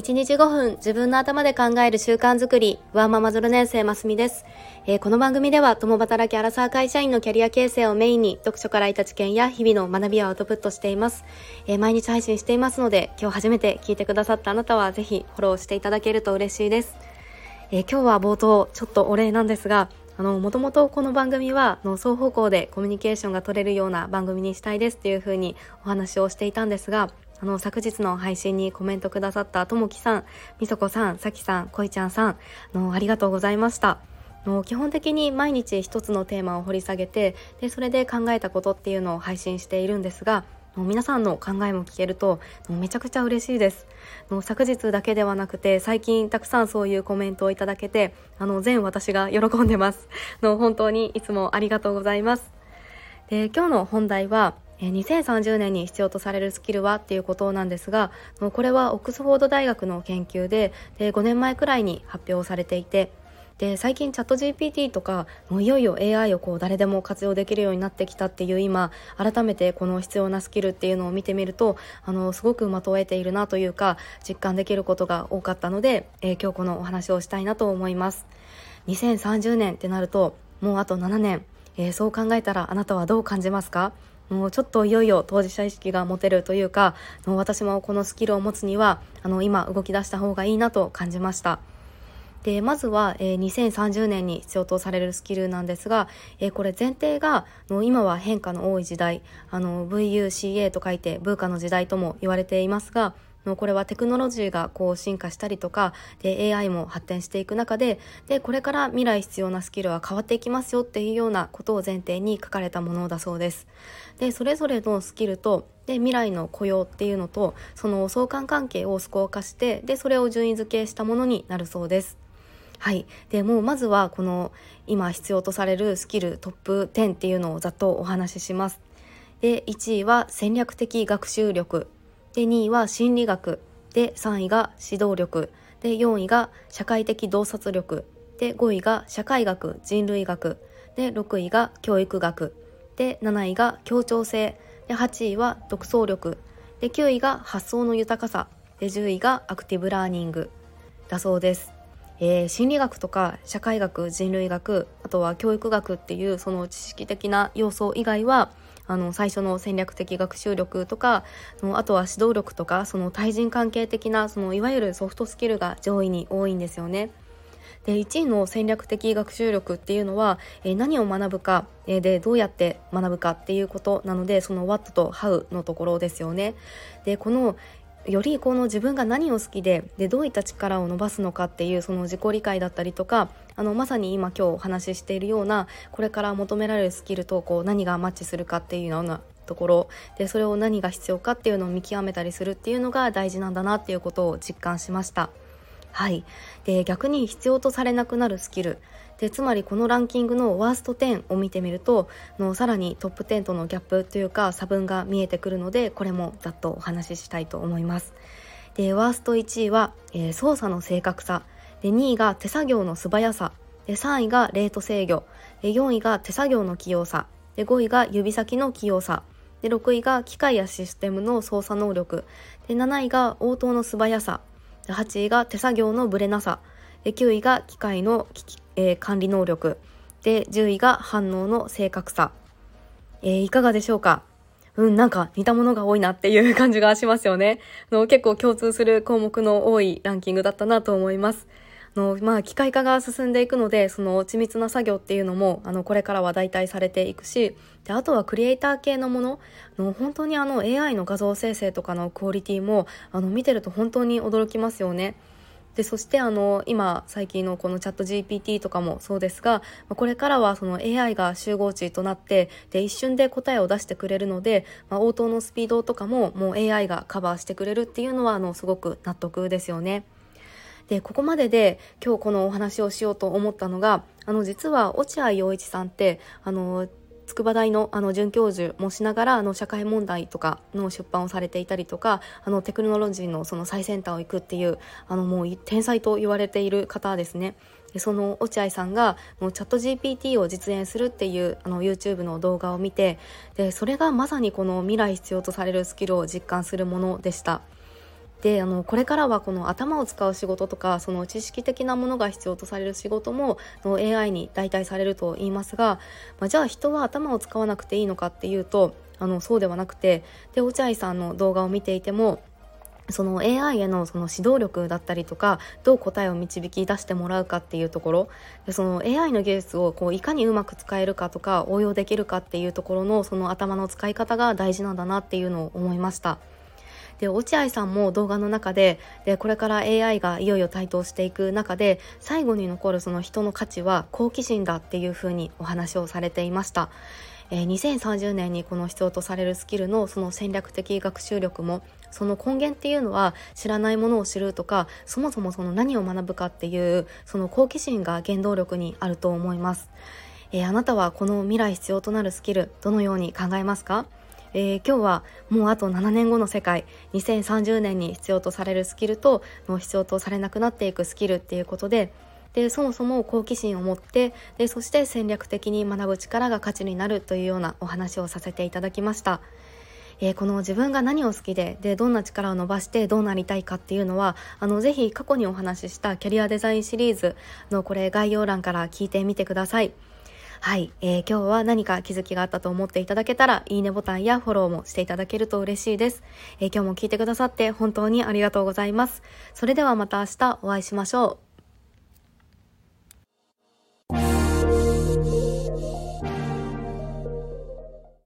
1日5分自分の頭で考える習慣づくり、ワーママ0年生ますみです、えー、この番組では共働きアラサー会社員のキャリア形成をメインに読書から得た知見や日々の学びをアウトプットしています、えー、毎日配信していますので今日初めて聞いてくださったあなたはぜひフォローしていただけると嬉しいです、えー、今日は冒頭ちょっとお礼なんですがあの、もともとこの番組は、の双方向でコミュニケーションが取れるような番組にしたいですっていうふうにお話をしていたんですが、あの、昨日の配信にコメントくださったともきさん、みそこさん、さきさん、こいちゃんさん、あの、ありがとうございました。の基本的に毎日一つのテーマを掘り下げてでそれで考えたことっていうのを配信しているんですが皆さんの考えも聞けるとめちゃくちゃ嬉しいです。昨日だけではなくて最近たくさんそういうコメントをいただけてあの全私が喜んでます。の本当にいつもありがとうございます。で今日の本題は2030年に必要とされるスキルはっていうことなんですがこれはオックスフォード大学の研究でで5年前くらいに発表されていてで最近チャット GPT とかもういよいよ AI をこう誰でも活用できるようになってきたっていう今改めてこの必要なスキルっていうのを見てみるとあのすごく的を得ているなというか実感できることが多かったので、えー、今日このお話をしたいなと思います。2030年ってなるともうあと7年、えー、そう考えたらあなたはどう感じますか？もうちょっといよいよ当事者意識が持てるというか私もこのスキルを持つにはあの今動き出した方がいいなと感じました。でまずは、えー、2030年に必要とされるスキルなんですが、えー、これ前提がの今は変化の多い時代あの VUCA と書いて文化の時代とも言われていますがのこれはテクノロジーがこう進化したりとかで AI も発展していく中ででこれから未来必要なスキルは変わっていきますよっていうようなことを前提に書かれたものだそうです。でそれぞれのスキルとで未来の雇用っていうのとその相関関係をスコア化してでそれを順位付けしたものになるそうです。はい、でもうまずはこの今必要とされるスキルトップ10っていうのをざっとお話しします。で1位は戦略的学習力で2位は心理学。で3位が指導力。で4位が社会的洞察力。で5位が社会学人類学。で6位が教育学。で7位が協調性。で8位は独創力。で9位が発想の豊かさ。で10位がアクティブラーニング。だそうです。えー、心理学とか社会学人類学あとは教育学っていうその知識的な要素以外はあの最初の戦略的学習力とかあとは指導力とかその対人関係的なそのいわゆるソフトスキルが上位に多いんですよね。で1位の戦略的学習力っていうのは、えー、何を学ぶか、えー、でどうやって学ぶかっていうことなのでその What と How のところですよね。でこのよりこの自分が何を好きででどういった力を伸ばすのかっていうその自己理解だったりとかあのまさに今今日お話ししているようなこれから求められるスキルとこう何がマッチするかっていうようなところでそれを何が必要かっていうのを見極めたりするっていうのが大事なんだなっていうことを実感しました。はい、で逆に必要とされなくなるスキルでつまりこのランキングのワースト10を見てみるとのさらにトップ10とのギャップというか差分が見えてくるのでこれもざっとお話ししたいと思います。でワースト1位は、えー、操作の正確さ。で2位が手作業の素早さ。で3位がレート制御。で4位が手作業の器用さ。で5位が指先の器用さ。で6位が機械やシステムの操作能力。で7位が応答の素早さ。で8位が手作業のブレなさ。で9位が機械の機器えー、管理能力で10位が反応の正確さ、えー、いかがでしょうか？うん、なんか似たものが多いなっていう感じがしますよね。の結構共通する項目の多いランキングだったなと思います。のまあ、機械化が進んでいくのでその緻密な作業っていうのもあのこれからは代替されていくしであとはクリエイター系のものの本当にあの AI の画像生成とかのクオリティもあの見てると本当に驚きますよね。でそしてあの今最近のこのチャット GPT とかもそうですがこれからはその AI が集合値となってで一瞬で答えを出してくれるので、まあ、応答のスピードとかももう AI がカバーしてくれるっていうのはあのすごく納得ですよね。でここまでで今日このお話をしようと思ったのがあの実は落合陽一さんってあの筑波大のあの准教授もしながらあの社会問題とかの出版をされていたりとかあのテクノロジーのその最先端を行くっていうあのもう天才と言われている方ですね。でその落合さんがもうチャット GPT を実演するっていうあの YouTube の動画を見てでそれがまさにこの未来必要とされるスキルを実感するものでした。であのこれからはこの頭を使う仕事とかその知識的なものが必要とされる仕事もの AI に代替されると言いますが、まあ、じゃあ人は頭を使わなくていいのかっていうとあのそうではなくてで落合さんの動画を見ていてもその AI へのその指導力だったりとかどう答えを導き出してもらうかっていうところでその AI の技術をこういかにうまく使えるかとか応用できるかっていうところのその頭の使い方が大事なんだなっていうのを思いました。で落合さんも動画の中ででこれから AI がいよいよ台頭していく中で最後に残るその人の価値は好奇心だっていうふうにお話をされていました。えー、2030年にこの必要とされるスキルのその戦略的学習力もその根源っていうのは知らないものを知るとかそもそもその何を学ぶかっていうその好奇心が原動力にあると思います、えー、あなたはこの未来必要となるスキルどのように考えますか？えー、今日はもうあと7年後の世界2030年に必要とされるスキルとの必要とされなくなっていくスキルっていうことででそもそも好奇心を持ってでそして戦略的に学ぶ力が価値になるというようなお話をさせていただきました。えー、この自分が何を好きででどんな力を伸ばしてどうなりたいかっていうのはあのぜひ過去にお話ししたキャリアデザインシリーズのこれ概要欄から聞いてみてください。はい、えー、今日は何か気づきがあったと思っていただけたら、いいねボタンやフォローもしていただけると嬉しいです。えー、今日も聞いてくださって本当にありがとうございます。それではまた明日お会いしましょう。